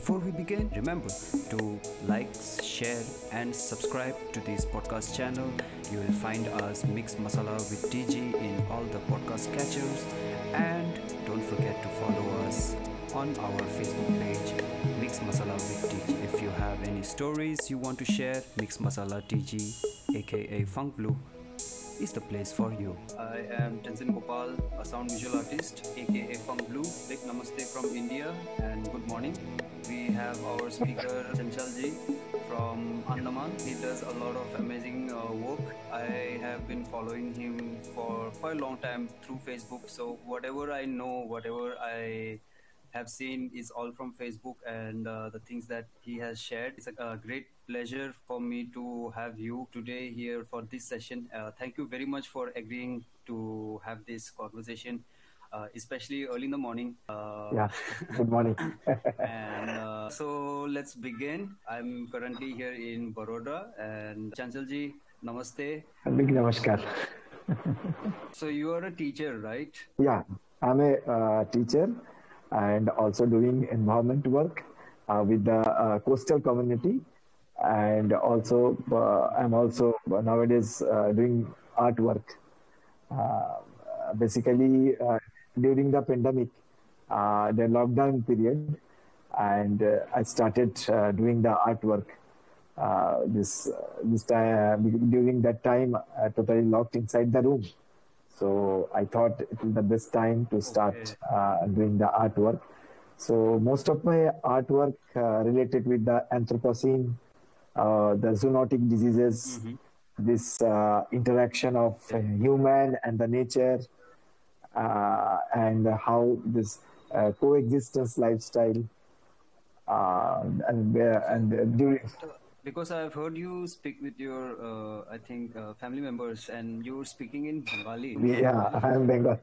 Before we begin, remember to like, share, and subscribe to this podcast channel. You will find us Mix Masala with TG in all the podcast catchers. And don't forget to follow us on our Facebook page, Mix Masala with TG. If you have any stories you want to share, Mix Masala TG, aka Funk Blue, is the place for you. I am Tenzin Gopal, a sound visual artist, aka Funk Blue. Big namaste from India and good morning. We have our speaker Chanchalji from Andaman. He does a lot of amazing uh, work. I have been following him for quite a long time through Facebook. So whatever I know, whatever I have seen is all from Facebook and uh, the things that he has shared. It's a, a, great pleasure for me to have you today here for this session. Uh, thank you very much for agreeing to have this conversation, uh, especially early in the morning. Uh, yeah, good morning. and uh, so let's begin. I'm currently here in Baroda and Chanchalji, namaste. Big namaskar. so you are a teacher, right? Yeah, I'm a uh, teacher and also doing environment work uh, with the uh, coastal community and also uh, i'm also nowadays uh, doing artwork uh, basically uh, during the pandemic the lockdown period and i started doing the artwork this this time during that time I totally locked inside the room so I thought it was the best time to start okay. uh, doing the artwork. So most of my artwork uh, related with the Anthropocene, uh, the zoonotic diseases, mm-hmm. this uh, interaction of human and the nature, uh, and how this uh, coexistence lifestyle, and and during because I've heard you speak with your, uh, I think, uh, family members, and you're speaking in Bengali. Yeah, I'm Bengal.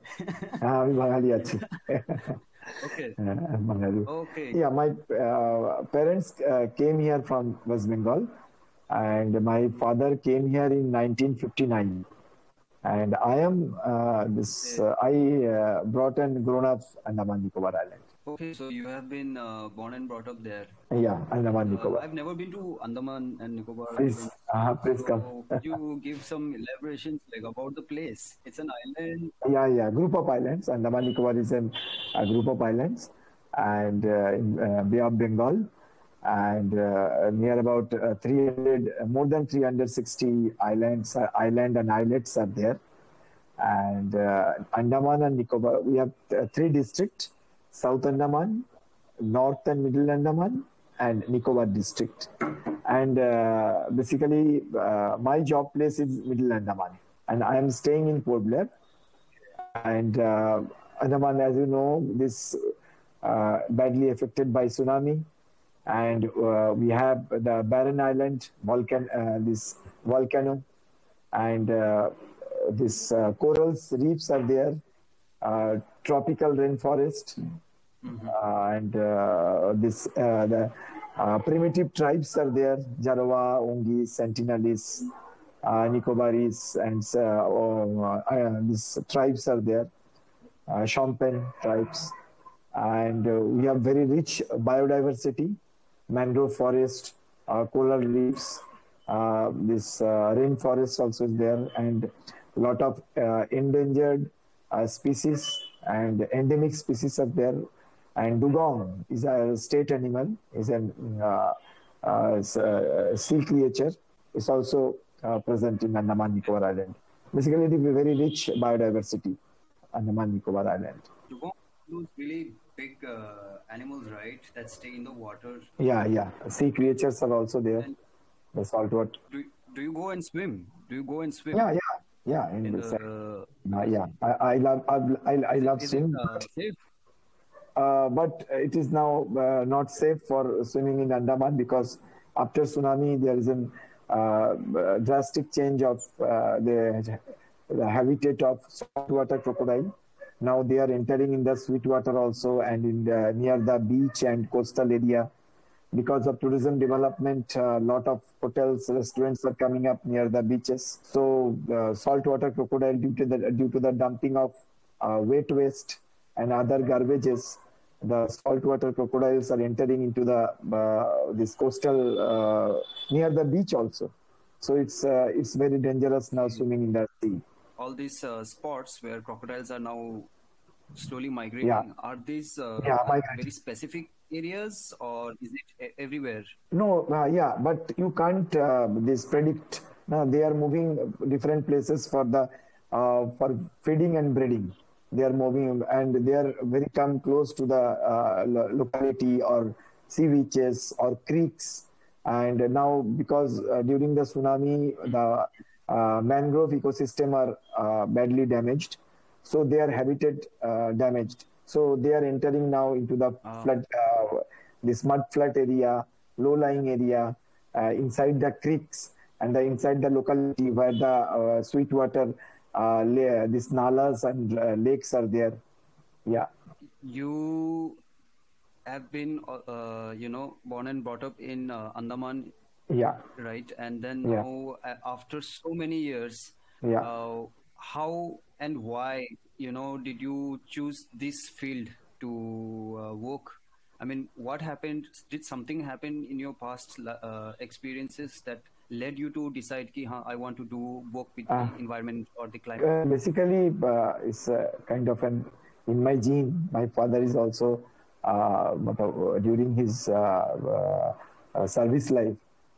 I'm Bengali actually. okay. I'm Bengali. Okay. Yeah, my uh, parents uh, came here from West Bengal, and my father came here in 1959. And I am uh, this. Uh, I brought and grown up Andaman Nicobar Island. Okay, so you have been uh, born and brought up there. Yeah, Andaman Nicobar. Uh, I've never been to Andaman and Nicobar. Please, uh, please come. Could you give some elaborations like about the place? It's an island. Yeah, yeah, group of islands. Andaman Nicobar is an, a group of islands, and uh, in uh, Bay of Bengal, and uh, near about 300, more than 360 islands, island and islets are there. And Andaman and Nicobar, we have three districts South Andaman, North and Middle Andaman, and Nicobar district. And uh, basically, uh, my job place is Middle Andaman, and I am staying in Port Blair. And uh, Andaman, as you know, this uh, badly affected by tsunami, and uh, we have the barren island volcan, uh, this volcano, and this corals reefs are there. tropical rainforest, Mm-hmm. Uh, and uh, this uh, the primitive tribes are there: Jarawa, Onge, Sentinelese, Nicobaris, and oh, these tribes are there. Uh, Shompen tribes, and we have very rich biodiversity, mangrove forest, coral reefs, uh, this uh, rainforest also is there and a lot of uh, endangered species and endemic species are there and dugong is a state animal, is a uh, uh, uh, sea creature. It's also uh, present in Andaman Nicobar Island. Basically, it is very rich biodiversity, Andaman Nicobar Island. Dugong, really big uh, animals, right, that stay in the water. Yeah, yeah. Sea creatures are also there. And the saltwater. Do, do you go and swim? Do you go and swim? Yeah, yeah. Yeah, in, in the, the uh, yeah, I, I love I, I, I love swim. safe? Uh, but it is now uh, not safe for swimming in Andaman because after tsunami there is a uh, drastic change of uh, the, the, habitat of saltwater crocodile. Now they are entering in the sweet water also and in the, near the beach and coastal area. Because of tourism development, a lot of hotels, restaurants are coming up near the beaches. So saltwater crocodile, due to the due to the dumping of uh, waste and other garbages, the saltwater crocodiles are entering into the uh, this coastal uh, near the beach also. So it's uh, it's very dangerous now swimming in the sea. All these uh, spots where crocodiles are now slowly migrating, Yeah. are these uh, Yeah, very specific areas or is it everywhere? No, uh, yeah, but you can't uh, this predict. No, they are moving different places for the uh, for feeding and breeding. They are moving and they are very come close to the uh, lo- locality or sea beaches or creeks. And now because uh, during the tsunami the uh, mangrove ecosystem are uh, badly damaged, so their habitat uh, damaged. So they are entering now into the Ah. flood uh, this mud flat area, low-lying area, uh, inside the creeks and the inside the locality where the uh, sweet water, uh, la- these nalas and uh, lakes are there. Yeah, You have been, you know, born and brought up in uh, Andaman, yeah, right? And then Yeah. now, uh, after so many years, yeah. uh, how and why, you know, did you choose this field to uh, work? I mean, what happened? Did something happen in your past uh, experiences that led you to decide, ki, "Haan, I want to do work with Ah. the environment or the climate? Uh, basically, uh, it's uh, kind of an in my gene. My father is also during his uh, uh, uh, service life,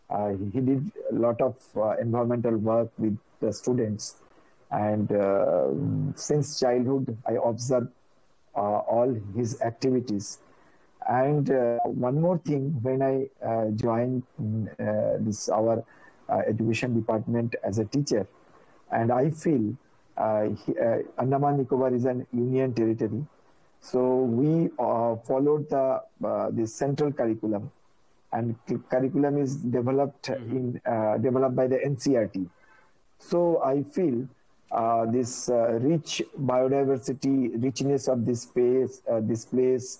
uh, he did a lot of uh, environmental work with the students, and uh, since childhood, I observed uh, all his activities. And uh, one more thing, when I uh, joined mm, this our education department as a teacher, and I feel he, Andaman Nicobar is an union territory, so we followed the the central curriculum, and curriculum is developed in uh, developed by the NCERT. So I feel uh, this uh, rich biodiversity, richness of this space, uh, this place,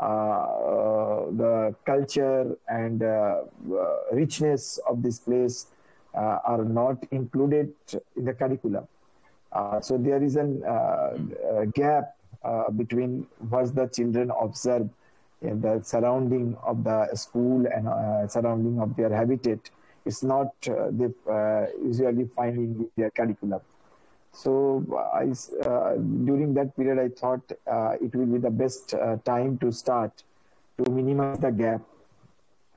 uh, uh, the culture and uh, uh, richness of this place uh, are not included in the curriculum. Uh, so there is an uh, a gap uh, between what the children observe the surrounding of the school and uh, surrounding of their habitat. It's not uh, they uh, usually find in their curriculum. So I, uh, during that period, I thought uh, it will be the best uh, time to start to minimize the gap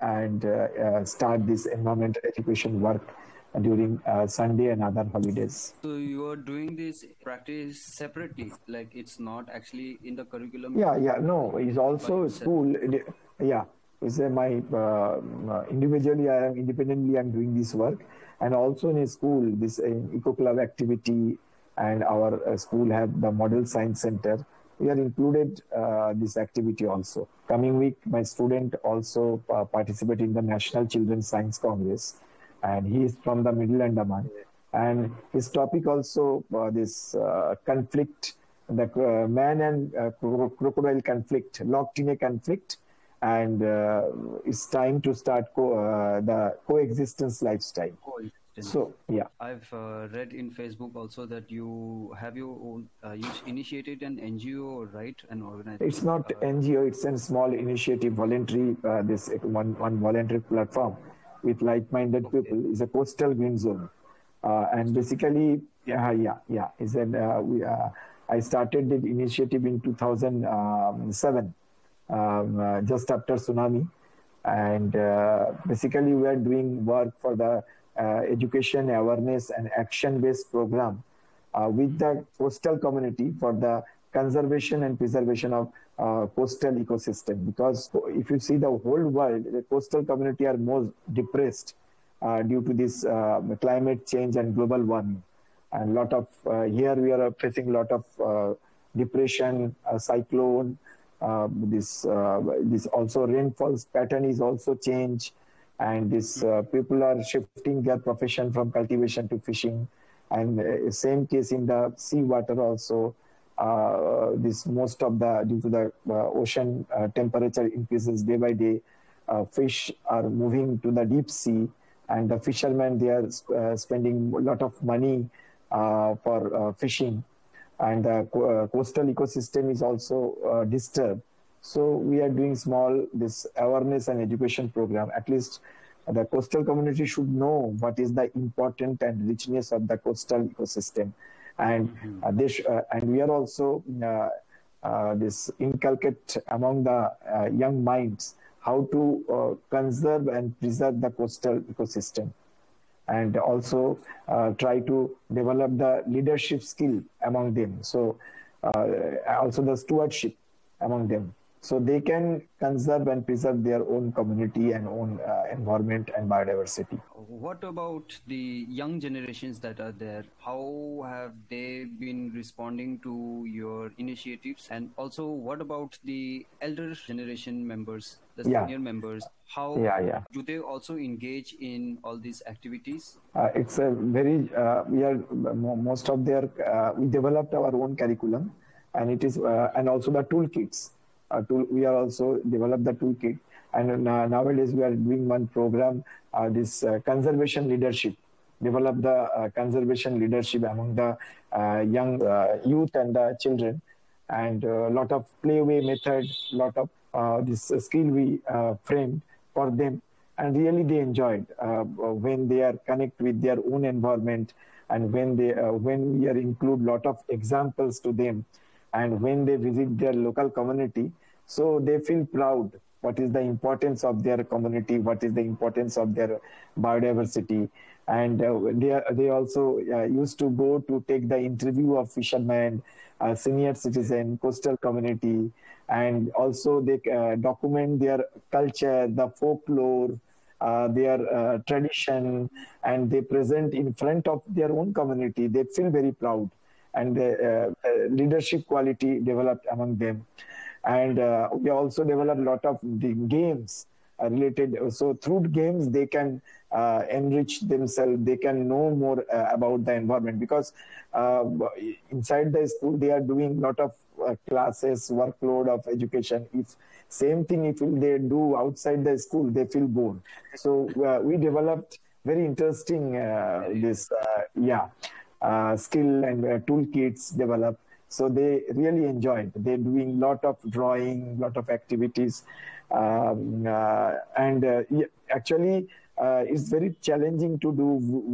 and uh, uh, start this environmental education work during uh, Sunday and other holidays. So you are doing this practice separately, like it's not actually in the curriculum. Yeah, yeah, no, it's also school. Yeah, it's uh, my uh, uh, individually. I am independently. I'm doing this work, and also in a school, this uh, eco club activity, and our uh, school have the model science center. We are included uh, this activity also. Coming week, my student also uh, participate in the National Children's Science Congress, and he is from the Middle Andaman, and his topic also uh, this uh, conflict the uh, man and uh, cro- crocodile conflict, locked in a conflict, and uh, it's time to start co- uh, the coexistence lifestyle. Coexistence. So yeah, I've uh, read in Facebook also that you have your own, uh, you initiated an NGO, right? An organization. it's not NGO; it's a small initiative, voluntary. Uh, this one one voluntary platform with like-minded people is a coastal green zone, uh, and basically, yeah, yeah, yeah. Is an uh, we uh, I started the initiative in 2007, um, uh, just after tsunami, and uh, basically we are doing work for the uh, education awareness and action-based program uh, with the coastal community for the conservation and preservation of uh, coastal ecosystem. Because if you see the whole world the coastal community are most depressed uh, due to this uh, climate change and global warming. And lot of uh, here we are facing a lot of uh, depression uh, cyclone uh, this this also rainfalls pattern is also change and this people are shifting their profession from cultivation to fishing. And same case in the sea water also uh, this most of the due to the uh, ocean uh, temperature increases day by day uh, fish are moving to the deep sea and the fishermen they are spending a lot of money for fishing. And the co- coastal ecosystem is also disturbed. So we are doing small this awareness and education program. At least the coastal community should know what is the important and richness of the coastal ecosystem, and mm-hmm. uh, this uh, and we are also uh, uh this inculcate among the uh, young minds how to uh, conserve and preserve the coastal ecosystem and also uh, try to develop the leadership skill among them. So uh, also the stewardship among them so they can conserve and preserve their own community and own uh, environment and biodiversity. What about the young generations that are there? How have they been responding to your initiatives? And also what about the elder generation members the yeah. senior members? How yeah, yeah. do they also engage in all these activities? Uh, it's a very uh, we are most of their uh, we developed our own curriculum and it is uh, and also the toolkits uh, tool, we are also developed the toolkit. And uh, nowadays we are doing one program, uh, this conservation leadership, develop the conservation leadership among the young youth and the children. And a lot of playway method, lot of this skill we framed for them and really they enjoyed uh, when they are connect with their own environment and when they uh, when we are include lot of examples to them and when they visit their local community so they feel proud. What is the importance of their community? What is the importance of their biodiversity? And uh, they, they also uh, used to go to take the interview of fishermen uh, senior citizen coastal community. And also they uh, document their culture the folklore uh, their uh, tradition. And they present in front of their own community. They feel very proud. And the uh, leadership quality developed among them. And uh, we also developed a lot of the games uh, related. So through games, they can uh, enrich themselves. They can know more uh, about the environment because uh, inside the school they are doing a lot of classes, workload of education. If same thing, if they do outside the school, they feel bored. So we developed very interesting this yeah uh, skill and uh, toolkits developed. So they really enjoyed. They're doing lot of drawing, lot of activities, um, uh, and uh, actually uh, it's very challenging to do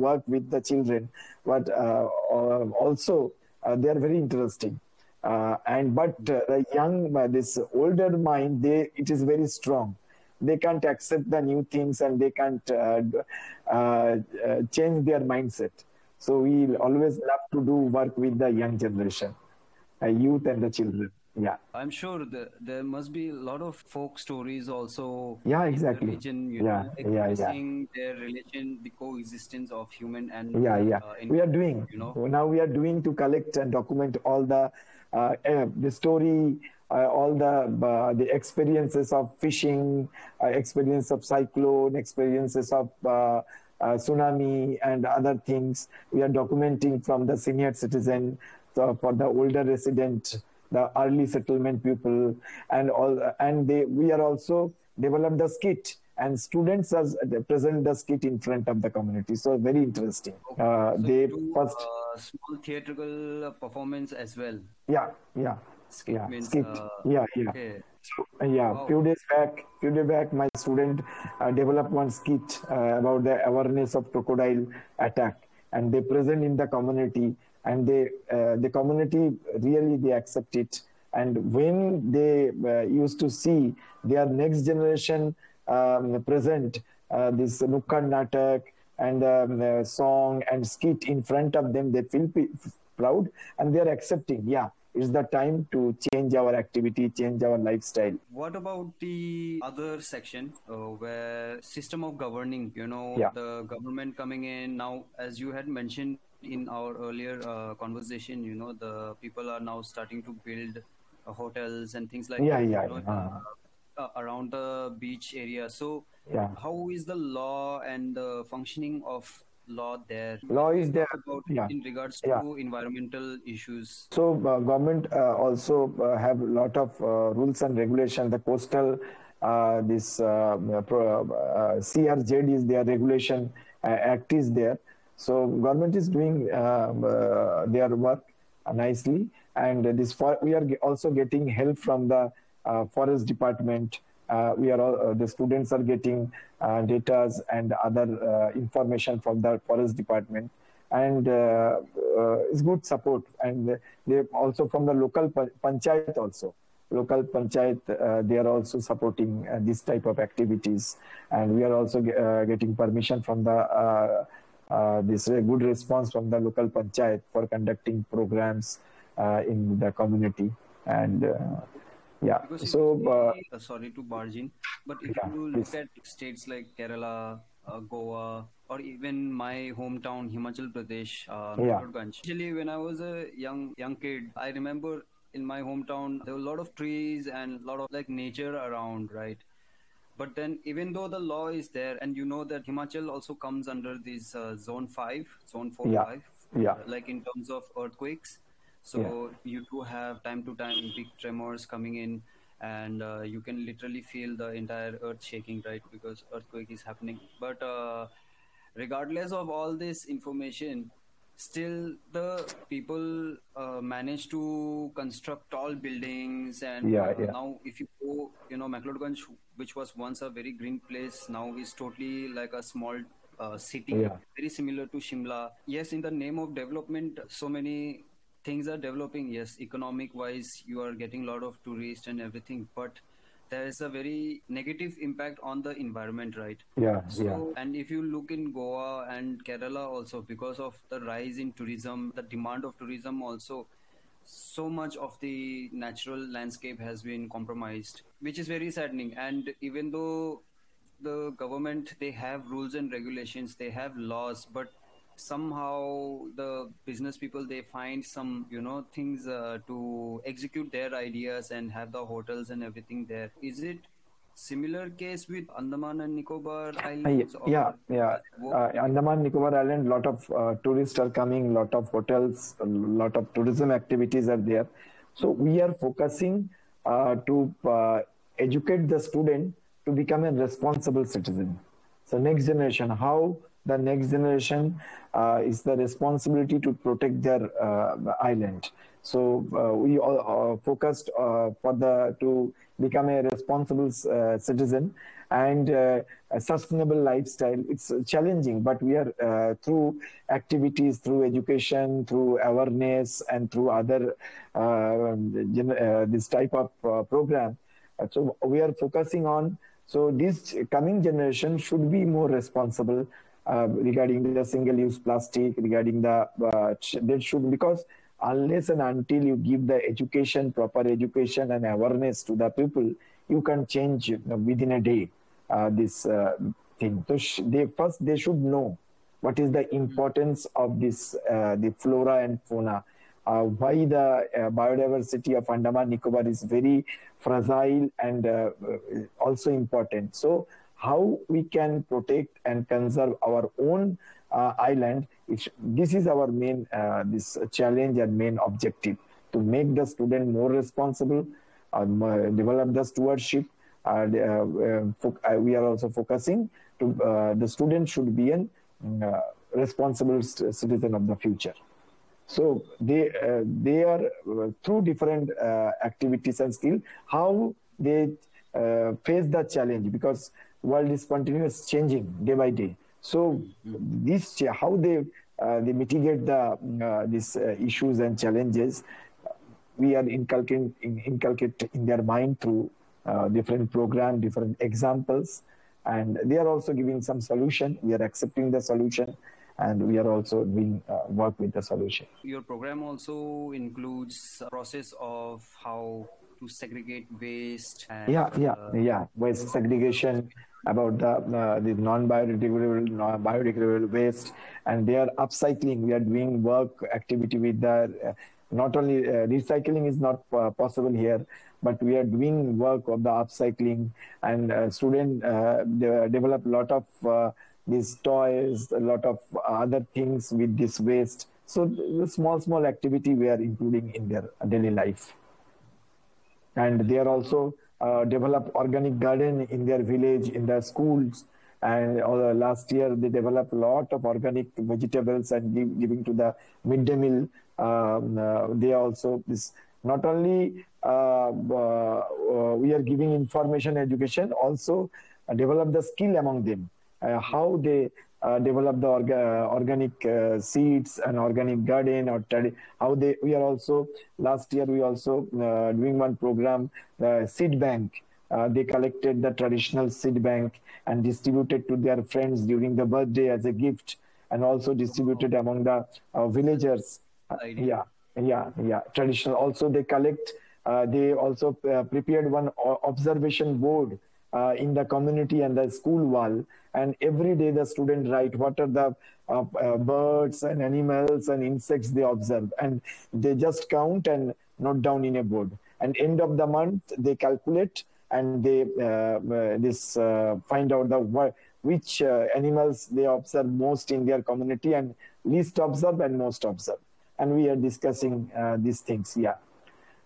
work with the children, but uh, also they are very interesting. and but the young, this older mind, they it is very strong they can't accept the new things and they can't uh, uh, change their mindset. So we always love to do work with the young generation, uh, youth and the children. Yeah. I'm sure the, there must be a lot of folk stories also. Yeah, exactly. Religion, you yeah, know, yeah, yeah. their relation, the coexistence of human and yeah, yeah. Uh, we are doing. You know, now we are doing to collect and document all the uh, uh, the story, uh, all the uh, the experiences of fishing, uh, experience of cyclone, experiences of uh, uh, tsunami and other things. We are documenting from the senior citizen so for the older resident, the early settlement people, and all. And they, we are also develop the skit and students as present the skit in front of the community. So very interesting. Okay. Uh, so they do, first uh, small theatrical performance as well. Yeah, yeah. Skit yeah, means, skit. Uh, yeah, yeah. Okay. So, yeah, wow. few days back, few days back, my student uh, developed one skit uh, about the awareness of crocodile attack, and they present in the community, and they uh, the community really they accept it. And when they uh, used to see their next generation um, present uh, this Nukkad Natak and um, song and skit in front of them, they feel p- proud and they are accepting. Yeah, it's the time to change our activity change our lifestyle what about the other section uh, where system of governing you know yeah. the government coming in now as you had mentioned in our earlier uh, conversation you know the people are now starting to build uh, hotels and things like yeah, that yeah, you know, uh, uh, around the beach area so yeah. how is the law and the functioning of law there law is there about yeah. in regards to yeah. environmental issues so uh, government uh, also uh, have a lot of uh, rules and regulation the coastal uh, this uh, crz is their regulation act is there so government is doing um, their work nicely and this for, we are also getting help from the uh, forest department. Uh, we are all, uh, the students are getting uh, data and other uh, information from the forest department, and uh, it's good support. And they also from the local panchayat also local panchayat, uh, they are also supporting uh, this type of activities. And we are also uh, getting permission from the this a good response from the local panchayat for conducting programs in the community. And yeah, because so uh, sorry to barge in, but if yeah, you look please. at states like Kerala, uh, Goa, or even my hometown Himachal Pradesh, uh, yeah. Actually, when I was a young young kid, I remember in my hometown there were a lot of trees and a lot of like nature around right but then even though the law is there and you know that himachal also comes under this uh, zone 5 zone 4 yeah. 5 yeah like in terms of earthquakes so yeah. you do have time to time big tremors coming in and uh, you can literally feel the entire earth shaking right because earthquake is happening but uh, regardless of all this information still the people uh, manage to construct tall buildings and yeah, uh, yeah. now if you go you know McLeodganj which was once a very green place now is totally like a small uh, city yeah. very similar to Shimla yes in the name of development so many things are developing yes economic wise you are getting a lot of tourists and everything but there is a very negative impact on the environment right yeah so yeah. and if you look in goa and kerala also because of the rise in tourism the demand of tourism also so much of the natural landscape has been compromised which is very saddening and even though the government they have rules and regulations they have laws but somehow the business people they find some you know things uh, to execute their ideas and have the hotels and everything there. Is it similar case with andaman and nicobar islands uh, yeah yeah. uh, andaman nicobar island lot of uh, tourists are coming lot of hotels a lot of tourism activities are there. So we are focusing uh, to uh, educate the student to become a responsible citizen. So next generation how the next generation uh, is the responsibility to protect their uh, island. So uh, we all uh, focused for the to become a responsible citizen and a sustainable lifestyle. It's challenging, but we are through activities, through education, through awareness, and through other this type of program. so we are focusing on so this coming generation should be more responsible uh, regarding the single-use plastic, regarding the uh, that should because unless and until you give the education, proper education and awareness to the people, you can change you know, within a day uh, this uh, thing. So sh- they first they should know what is the importance of this uh, the flora and fauna. Uh, why the biodiversity of Andaman Nicobar is very fragile and also important. So how we can protect and conserve our own uh, island. this is our main uh, this challenge and main objective to make the student more responsible, um, uh, develop the stewardship. Uh, uh, uh, we are also focusing to the student should be a responsible citizen of the future. So they they are through different activities and skill how they face the challenge because world is continuous changing day by day. So this how they uh, they mitigate the uh, these uh, issues and challenges. We are inculcating inculcate in their mind through uh, different program, different examples, and they are also giving some solution. We are accepting the solution, and we are also doing uh, work with the solution. Your program also includes a process of how to segregate waste. And, yeah, yeah, uh, yeah. Waste segregation about the uh, the non-biodegradable, non-biodegradable waste, and they are upcycling. We are doing work activity with the. Uh, not only uh, recycling is not uh, possible here, but we are doing work of the upcycling and student uh, develop a lot of these toys, a lot of other things with this waste. So the small small activity we are including in their daily life, and they are also develop organic garden in their village, in their schools. And uh, last year they developed a lot of organic vegetables and give, giving to the midday meal. Um, uh, they also this not only uh, uh, we are giving information education, also develop the skill among them, how they uh, develop the orga, organic uh, seeds and organic garden or how they we are also last year we also uh, doing one program the seed bank. They collected the traditional seed bank and distributed to their friends during the birthday as a gift and also distributed among the villagers. Yeah yeah yeah. Traditional also they collect uh, they also uh, prepared one observation board uh, in the community and the school wall and every day the student write what are the uh, uh, birds and animals and insects they observe. And they just count and note down in a board. And end of the month they calculate and they this find out the which animals they observe most in their community and least observe and most observe. And we are discussing uh, these things. Yeah.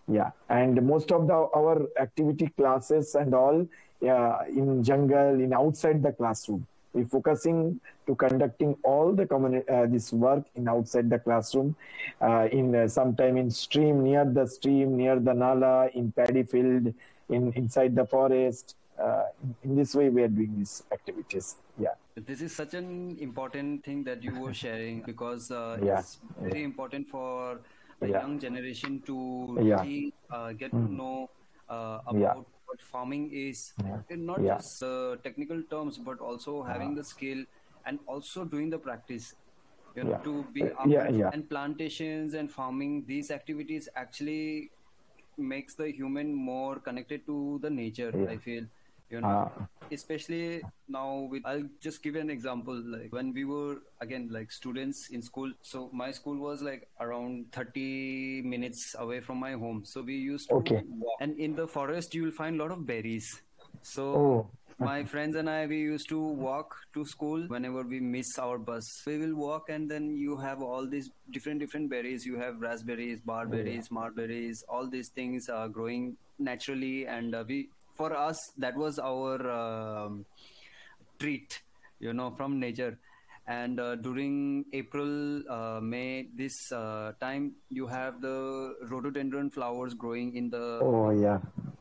Yeah. And most of the our activity classes and all uh, in jungle in outside the classroom we focusing to conducting all the common uh, this work in outside the classroom uh, in uh, sometime in stream near the stream near the nala in paddy field in inside the forest uh, in, this way we are doing these activities yeah this is such an important thing that you were sharing because uh, yeah. it's very yeah. important for the yeah. young generation to really uh, get mm. to know uh, about what farming is not just uh, technical terms but also having the skill and also doing the practice you know to be yeah, yeah. and plantations and farming these activities actually makes the human more connected to the nature i feel you know uh, especially now with i'll just give you an example like when we were again like students in school so my school was like around 30 minutes away from my home so we used to okay. walk and in the forest you will find a lot of berries so oh. my friends and I, we used to walk to school whenever we miss our bus. We will walk, and then you have all these different different berries. You have raspberries, barberries, yeah. mulberries. All these things are growing naturally, and uh, we for us that was our um, treat you know from nature. And uh, during april uh, may this uh, time you have the rhododendron flowers growing in the oh yeah.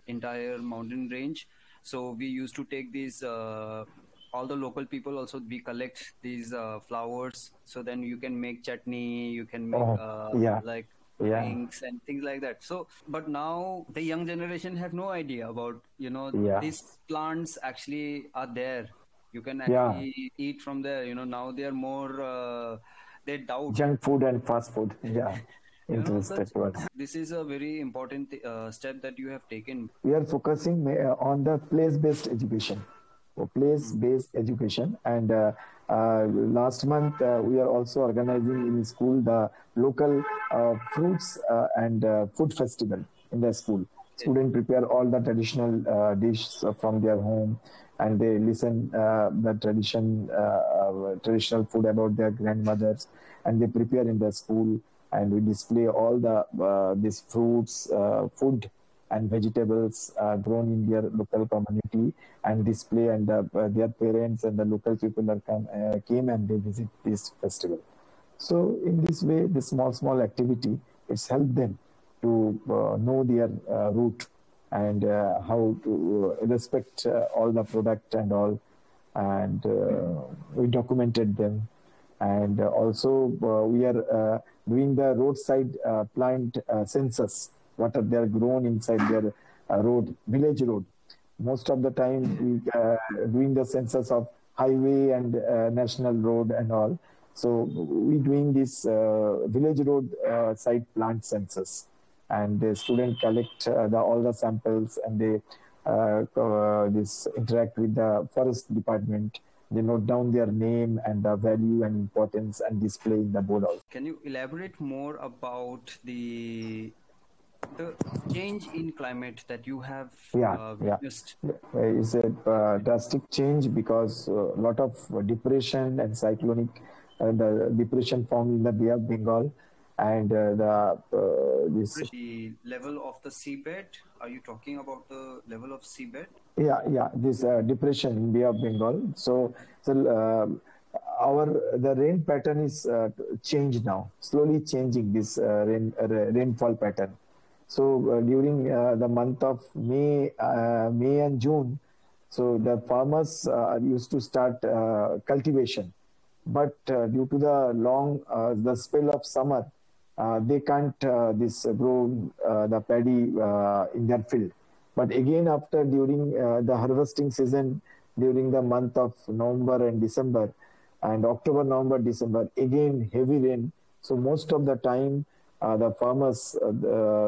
entire mountain range. So we used to take these uh, all the local people also we collect these uh, flowers. So then you can make chutney you can make oh, uh, yeah. like yeah. things and things like that. So but now the young generation have no idea about you know yeah. these plants actually are there. You can actually yeah. eat from there. You know now they are more uh, they doubt. Junk food and fast food. Yeah. know, this is a very important uh, step that you have taken. We are focusing uh, on the place based education. Place based education and uh, last month, uh, we are also organizing in school the local uh, fruits uh, and uh, food festival in the school. Students prepare all the traditional uh, dishes from their home, and they listen the tradition traditional food about their grandmothers, and they prepare in the school, and we display all the these fruits, food and vegetables uh, grown in their local community and display and uh, their parents and the local people are come, uh, came and they visit this festival. So in this way the small small activity it's helped them to uh, know their uh, root and uh, how to respect all the product and all and we documented them. And also we are doing the roadside plant census what are they are grown inside their uh, road, village road. Most of the time, we uh, doing the census of highway and uh, national road and all. So we doing this uh, village road uh, site plant census, and the student collect uh, the, all the samples and they this interact with the forest department they note down their name and the value and importance and display in the board also. Can you elaborate more about the the change in climate that you have yeah, uh, witnessed? Yeah. is a uh, drastic change? Because a uh, lot of depression and cyclonic uh, the depression formed in the bay of bengal and uh, the uh, this the level of the seabed are you talking about the level of seabed? Yeah yeah this depression in bay of bengal. So so our the rain pattern is changed now slowly changing this rain rainfall pattern So uh, during uh, the month of May, uh, May and June, so the farmers uh, used to start uh, cultivation, but uh, due to the long the spell of summer, they can't this grow the paddy in their field. But again, after during the harvesting season, during the month of November and December, and October, November, December, again heavy rain. So most of the time, Uh, the farmers, uh,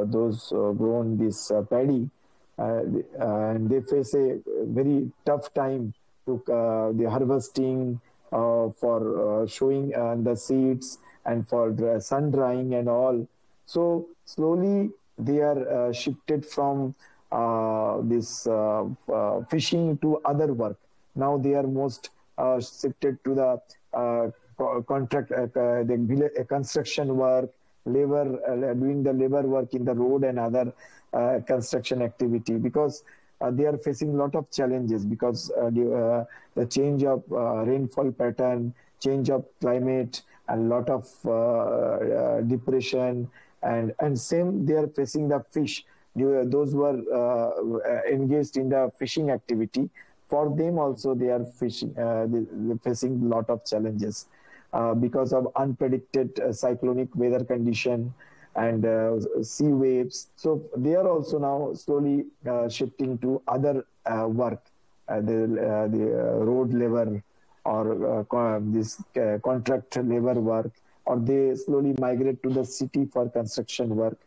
those uh, grown this uh, paddy, uh, and they face a very tough time to the harvesting, for showing the seeds and for sun drying and all. So slowly they are shifted from this fishing to other work. Now they are most shifted to the contract, the construction work, labor uh, doing the labor work in the road and other uh, construction activity because uh, they are facing a lot of challenges because the, the, change of rainfall pattern change of climate a lot of depression and and same they are facing the fish. Those who are engaged in the fishing activity. For them also they are fishing uh, facing a lot of challenges uh, because of unpredicted uh, cyclonic weather condition and uh, sea waves. So they are also now slowly uh, shifting to other uh, work, uh, the, the road labor or this contract labor work, or they slowly migrate to the city for construction work.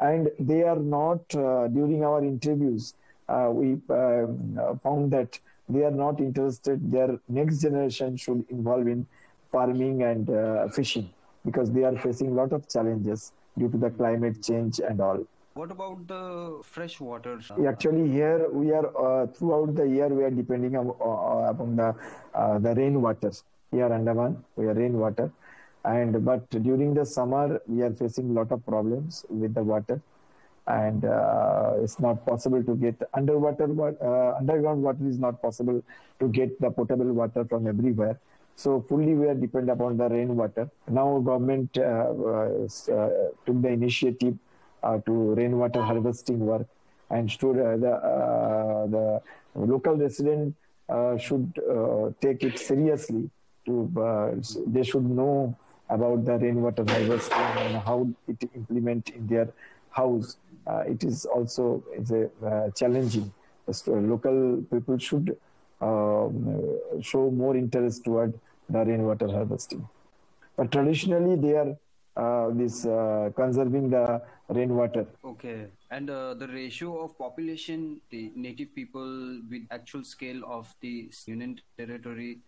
And they are not, during our interviews, we found that they are not interested their next generation should involve in farming and uh, fishing because they are facing a lot of challenges due to the climate change and all. What about the fresh water? Actually, here we are uh, throughout the year we are depending on, uh, upon the uh, the rainwater. Here Andaman, we are rainwater, and but during the summer we are facing a lot of problems with the water, and uh, it's not possible to get underwater. Uh, underground water is not possible to get the potable water from everywhere so fully we are dependent upon the rainwater. Now government uh, uh, uh took the initiative uh, to rainwater harvesting work and uh, the, the local resident should take it seriously. To they should know about the rainwater harvesting and how it implement in their house. it is also a challenging. So local people should show more interest toward the rainwater harvesting. But traditionally, they are uh, this uh, conserving the rainwater. Okay, and uh, the ratio of population, the native people with actual scale of the union territory,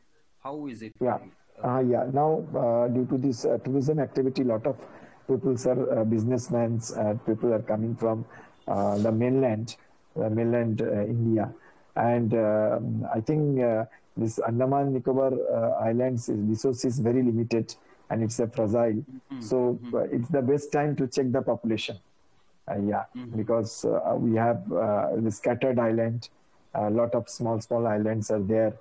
how is it? Yeah, uh, yeah. Now, uh, due to this uh, tourism activity, a lot of people are uh, businessmen. people are coming from the mainland, the mainland India, and um, I think this Andaman Nicobar uh, Islands resource is very limited and it's a fragile. Mm-hmm. So mm-hmm. Uh, it's the best time to check the population. Uh, yeah, mm-hmm. because uh, we have uh, the scattered island, a lot of small small islands are there,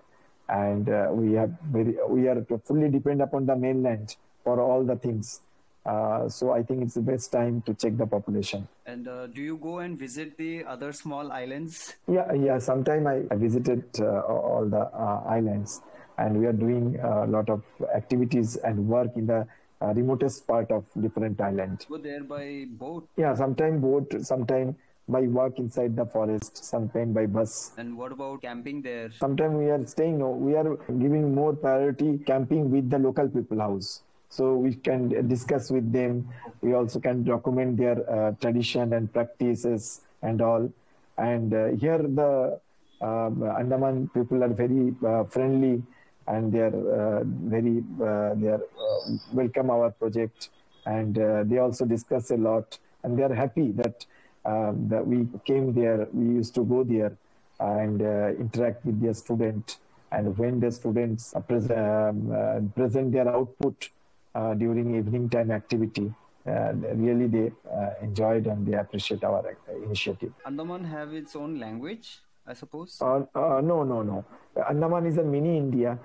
and uh, we have very we are fully depend upon the mainland for all the things. Uh, so I think it's the best time to check the population. And uh, do you go and visit the other small islands? Yeah, yeah. Sometime I, I visited uh, all the uh, islands, and we are doing a lot of activities and work in the uh, remotest part of different islands. Go there by boat? Yeah, sometime boat, sometime by walk inside the forest, sometime by bus. And what about camping there? Sometime we are staying. No, we are giving more priority camping with the local people house so we can discuss with them. We also can document their uh, tradition and practices and all. And uh, here the um, andaman people are very uh, friendly and they are uh, very uh, they are uh, welcome our project. And they also discuss a lot and they are happy that um, that we came there. We used to go there and interact with their student. And when the students present, um, present their output uh, during evening time activity. Uh, really, they uh, enjoyed and they appreciate our initiative. Andaman have its own language, I suppose. no, no, no. Andaman is a mini India.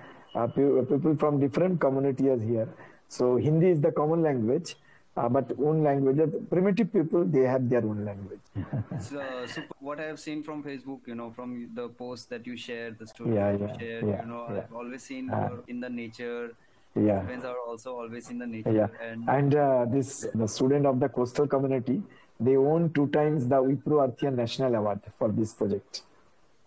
people from different communities here. So Hindi is the common language. uh, but own language. Primitive people, they have their own language. so, so what I have seen from Facebook, you know, from the posts that you share, the stories Yeah, that you share, yeah, you know, yeah. I've always seen Uh, in the nature. Yeah. Friends are also always in the nature. Yeah, And and uh, this the student of the coastal community, they won two times the Wipro Earthian National Award for this project.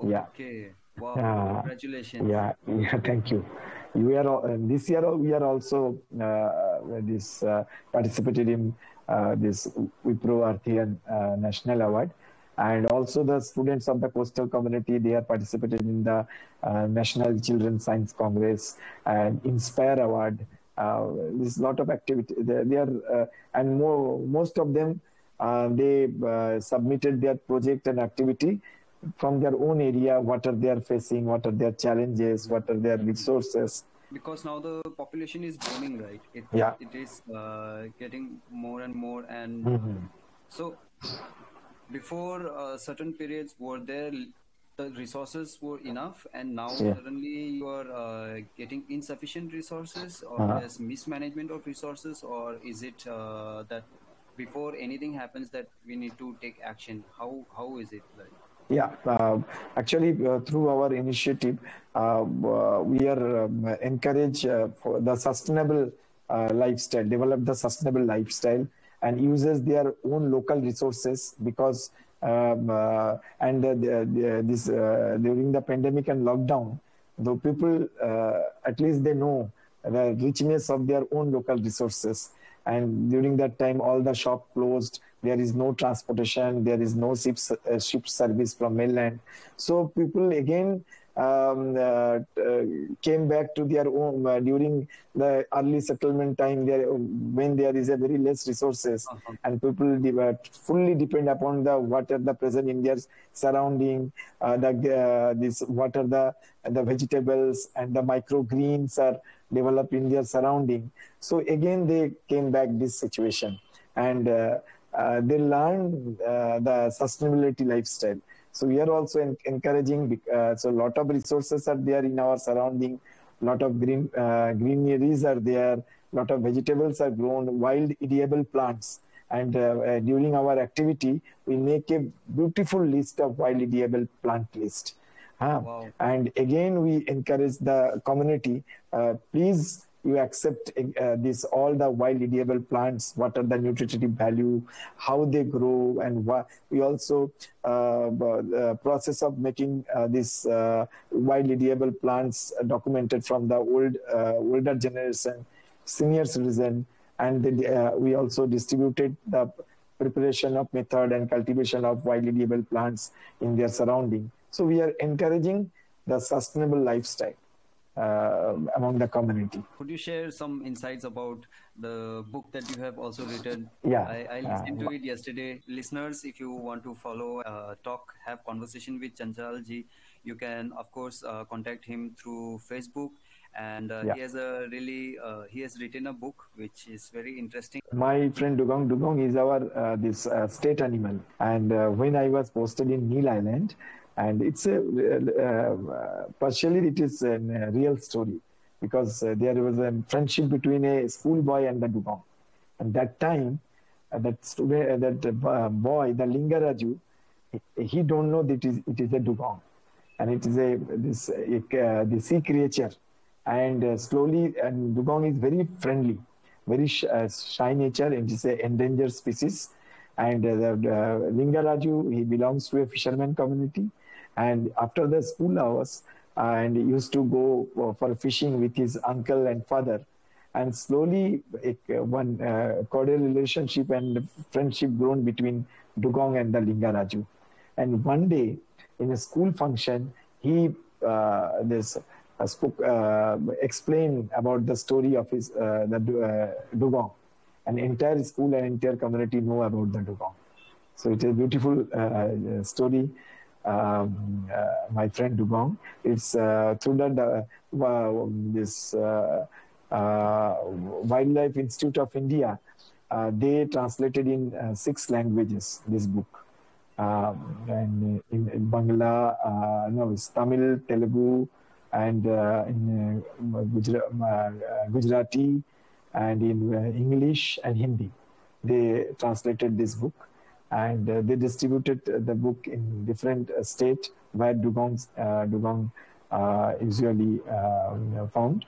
Yeah, okay, wow, Yeah. congratulations. yeah, yeah. Thank you. We are uh, this year we are also uh, this uh, participated in uh, this Wipro Earthian uh, National Award, and also the students of the coastal community they are participated in the uh, National Children's Science Congress and Inspire Award. Uh, there's a lot of activity. They, they are uh, and more, most of them uh, they uh, submitted their project and activity from their own area. What are they are facing? What are their challenges? What are their resources? Because now the population is booming, right? It, Yeah. it is uh, getting more and more. And Mhm. so, before uh, certain periods, were there the resources were enough, and now Yeah. suddenly you are uh, getting insufficient resources, or Uh-huh. there's mismanagement of resources, or is it uh, that before anything happens that we need to take action? How how is it like? Yeah, uh, actually, uh, through our initiative, uh, uh, we are um, encourage uh, for the sustainable uh, lifestyle, develop the sustainable lifestyle, and uses their own local resources because um, uh, and uh, this uh, during the pandemic and lockdown, the people uh, at least they know the richness of their own local resources. And during that time all the shop closed. There is no transportation. There is no ship, uh, ship service from mainland. So people again um, uh, uh, came back to their home uh, during the early settlement time there when there is a very less resources Uh-huh. and people de- uh, fully depend upon the water the present in their surrounding uh, the uh, this water the the vegetables and the microgreens are developed in their surrounding so again they came back this situation and uh, uh, they learned uh, the sustainability lifestyle so we are also en- encouraging uh, so a lot of resources are there in our surrounding lot of green uh, greeneries are there lot of vegetables are grown wild edible plants and uh, uh, during our activity we make a beautiful list of wild edible plant list? Wow. and again we encourage the community uh, please you accept uh, this all the wild edible plants what are the nutritive value how they grow and wha- we also uh, uh, process of making uh, this uh, wild edible plants documented from the old older generation senior citizen and we also distributed the preparation of method and cultivation of wild edible plants in their surrounding. So we are encouraging the sustainable lifestyle uh, among the community Could you share some insights about the book that you have also written? Yeah, I, I uh, listened to it yesterday. Listeners, if you want to follow, uh, talk, have conversation with Chanchal ji, you can of course uh, contact him through Facebook. And uh, Yeah. he has a really uh, he has written a book which is very interesting. my friend Dugong. Dugong is our uh, this uh, state animal, and uh, when I was posted in Neil Island, and it's a uh, uh, partially it is a real story because uh, there was a friendship between a schoolboy and the Dugong, and that time uh, that that boy, the Lingaraju, he, don't know that it is, it is a Dugong, and it is a this uh, the sea creature, and uh, slowly and Dugong is very friendly very sh- uh, shy nature. It is an endangered species. And the, Lingaraju, he belongs to a fisherman community. And after the school hours, and he used to go uh, for fishing with his uncle and father. And slowly, a, one uh, cordial relationship and friendship grown between Dugong and the Lingaraju. And one day, in a school function, he uh, this uh, spoke uh, explained about the story of his uh, the uh, dugong. and entire school and entire community know about the dugong. So it's a beautiful uh, story. Um, uh, my friend dugong. It's through that uh, this uh, Wildlife Institute of India. They translated in six languages this book. Um, and in, in Bangla, uh, no, it's Tamil, Telugu, and uh, in uh, Gujarati, and in English and Hindi. they translated this book and uh, they distributed the book in different uh, states where dugongs uh, dugong uh, usually uh, found.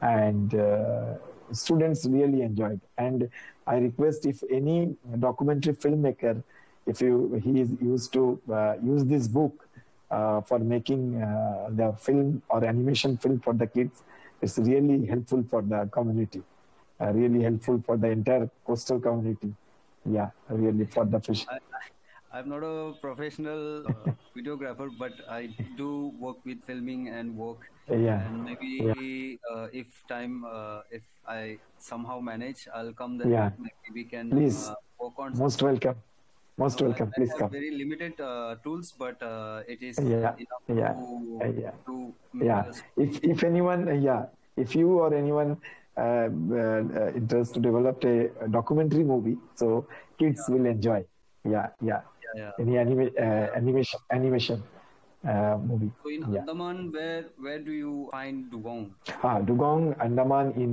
And uh, students really enjoyed. And i request if any documentary filmmaker if you he is used to uh, use this book uh, for making uh, the film or animation film for the kids it's really helpful for the community uh, really helpful for the entire coastal community yeah really for the fish I, I'm not a professional uh, videographer, but I do work with filming and work. yeah And maybe uh, if time, uh, if I somehow manage, I'll come then. Yeah. Maybe we can Please. uh, work on. most welcome most Uh, welcome I please have come very limited uh, tools, but uh, it is Yeah, enough yeah, to, yeah. to yeah if if anyone yeah if you or anyone uh, uh, to develop a, a documentary movie so kids will enjoy. Yeah yeah. Yeah, yeah. any anima- uh, animation animation uh, movie. So in Yeah. Andaman, where where do you find dugong? ah, dugong andaman in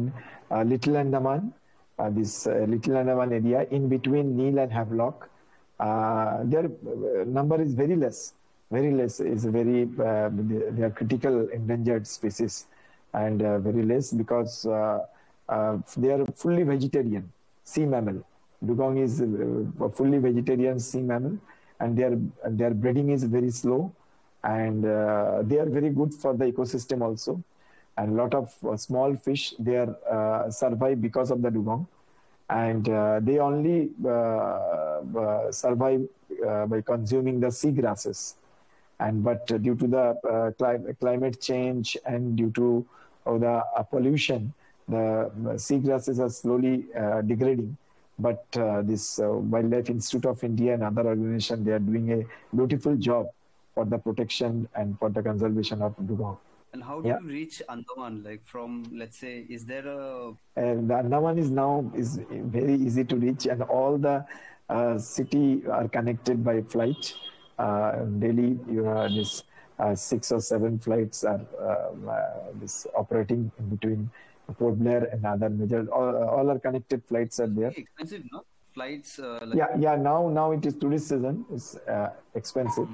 uh, little andaman uh, this uh, little andaman area in between neil and havelock. Uh, their uh, number is very less. Very less is very uh, they are critical endangered species and uh, very less because uh, uh, they are fully vegetarian sea mammal. Dugong is fully vegetarian sea mammal and their their breeding is very slow and they are very good for the ecosystem also. And a lot of small fish they are survive because of the dugong. And uh, they only uh, uh, survive by consuming the sea grasses and but uh, due to the uh, cli- climate change and due to uh, the uh, pollution the uh, sea grasses are slowly uh, degrading but uh, this uh, wildlife institute of india and other organizations they are doing a beautiful job for the protection and for the conservation of dugong And how do Yeah. you reach Andaman? Like from, let's say, is there a and the Andaman is now is very easy to reach, and all the uh, city are connected by flight. Uh, daily, you know, this uh, six or seven flights are um, uh, this operating in between Port Blair and other major. All, all are connected flights are there. expensive, no? Flights, uh, like Yeah, yeah. Now, now it is tourist season. It's uh, expensive,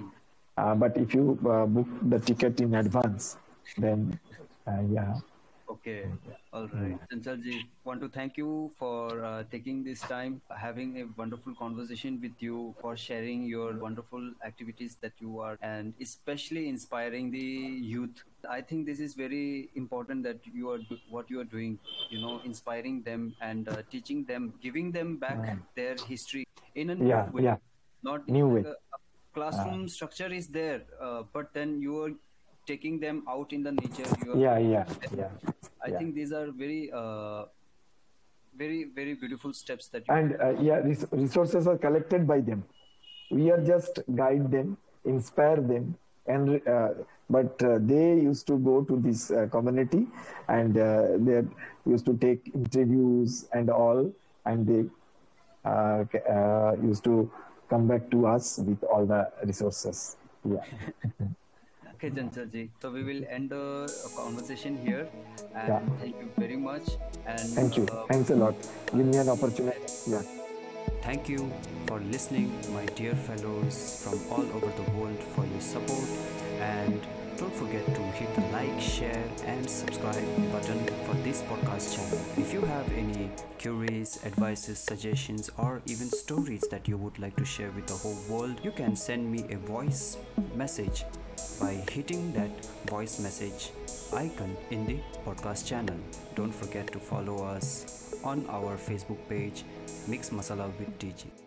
uh, but if you uh, book the ticket in advance, then uh, yeah. Okay, all right. Chanchalji, want to thank you for uh, taking this time, having a wonderful conversation with you, for sharing your wonderful activities that you are, and especially inspiring the youth. I think this is very important that you are do- what you are doing. You know, inspiring them and uh, teaching them, giving them back their history in a new Yeah, way. yeah. Not New way. a- a classroom structure is there, uh, but then you are taking them out in the nature. You are Yeah, yeah, yeah. I Yeah. think these are very, uh, very, very beautiful steps that you. and uh, yeah res- resources are collected by them we are just guide them inspire them and uh, but uh, they used to go to this uh, community and uh, they used to take interviews and all and they uh, uh, used to come back to us with all the resources yeah Okay. So we will end the conversation here, and Yeah. thank you very much. And thank you uh, thanks a lot give me an opportunity yeah Thank you for listening, my dear fellows from all over the world, for your support. And don't forget to hit the like, share, and subscribe button for this podcast channel. If you have any queries, advices, suggestions, or even stories that you would like to share with the whole world, you can send me a voice message by hitting that voice message icon in the podcast channel. Don't forget to follow us on our Facebook page Mix Masala with DG.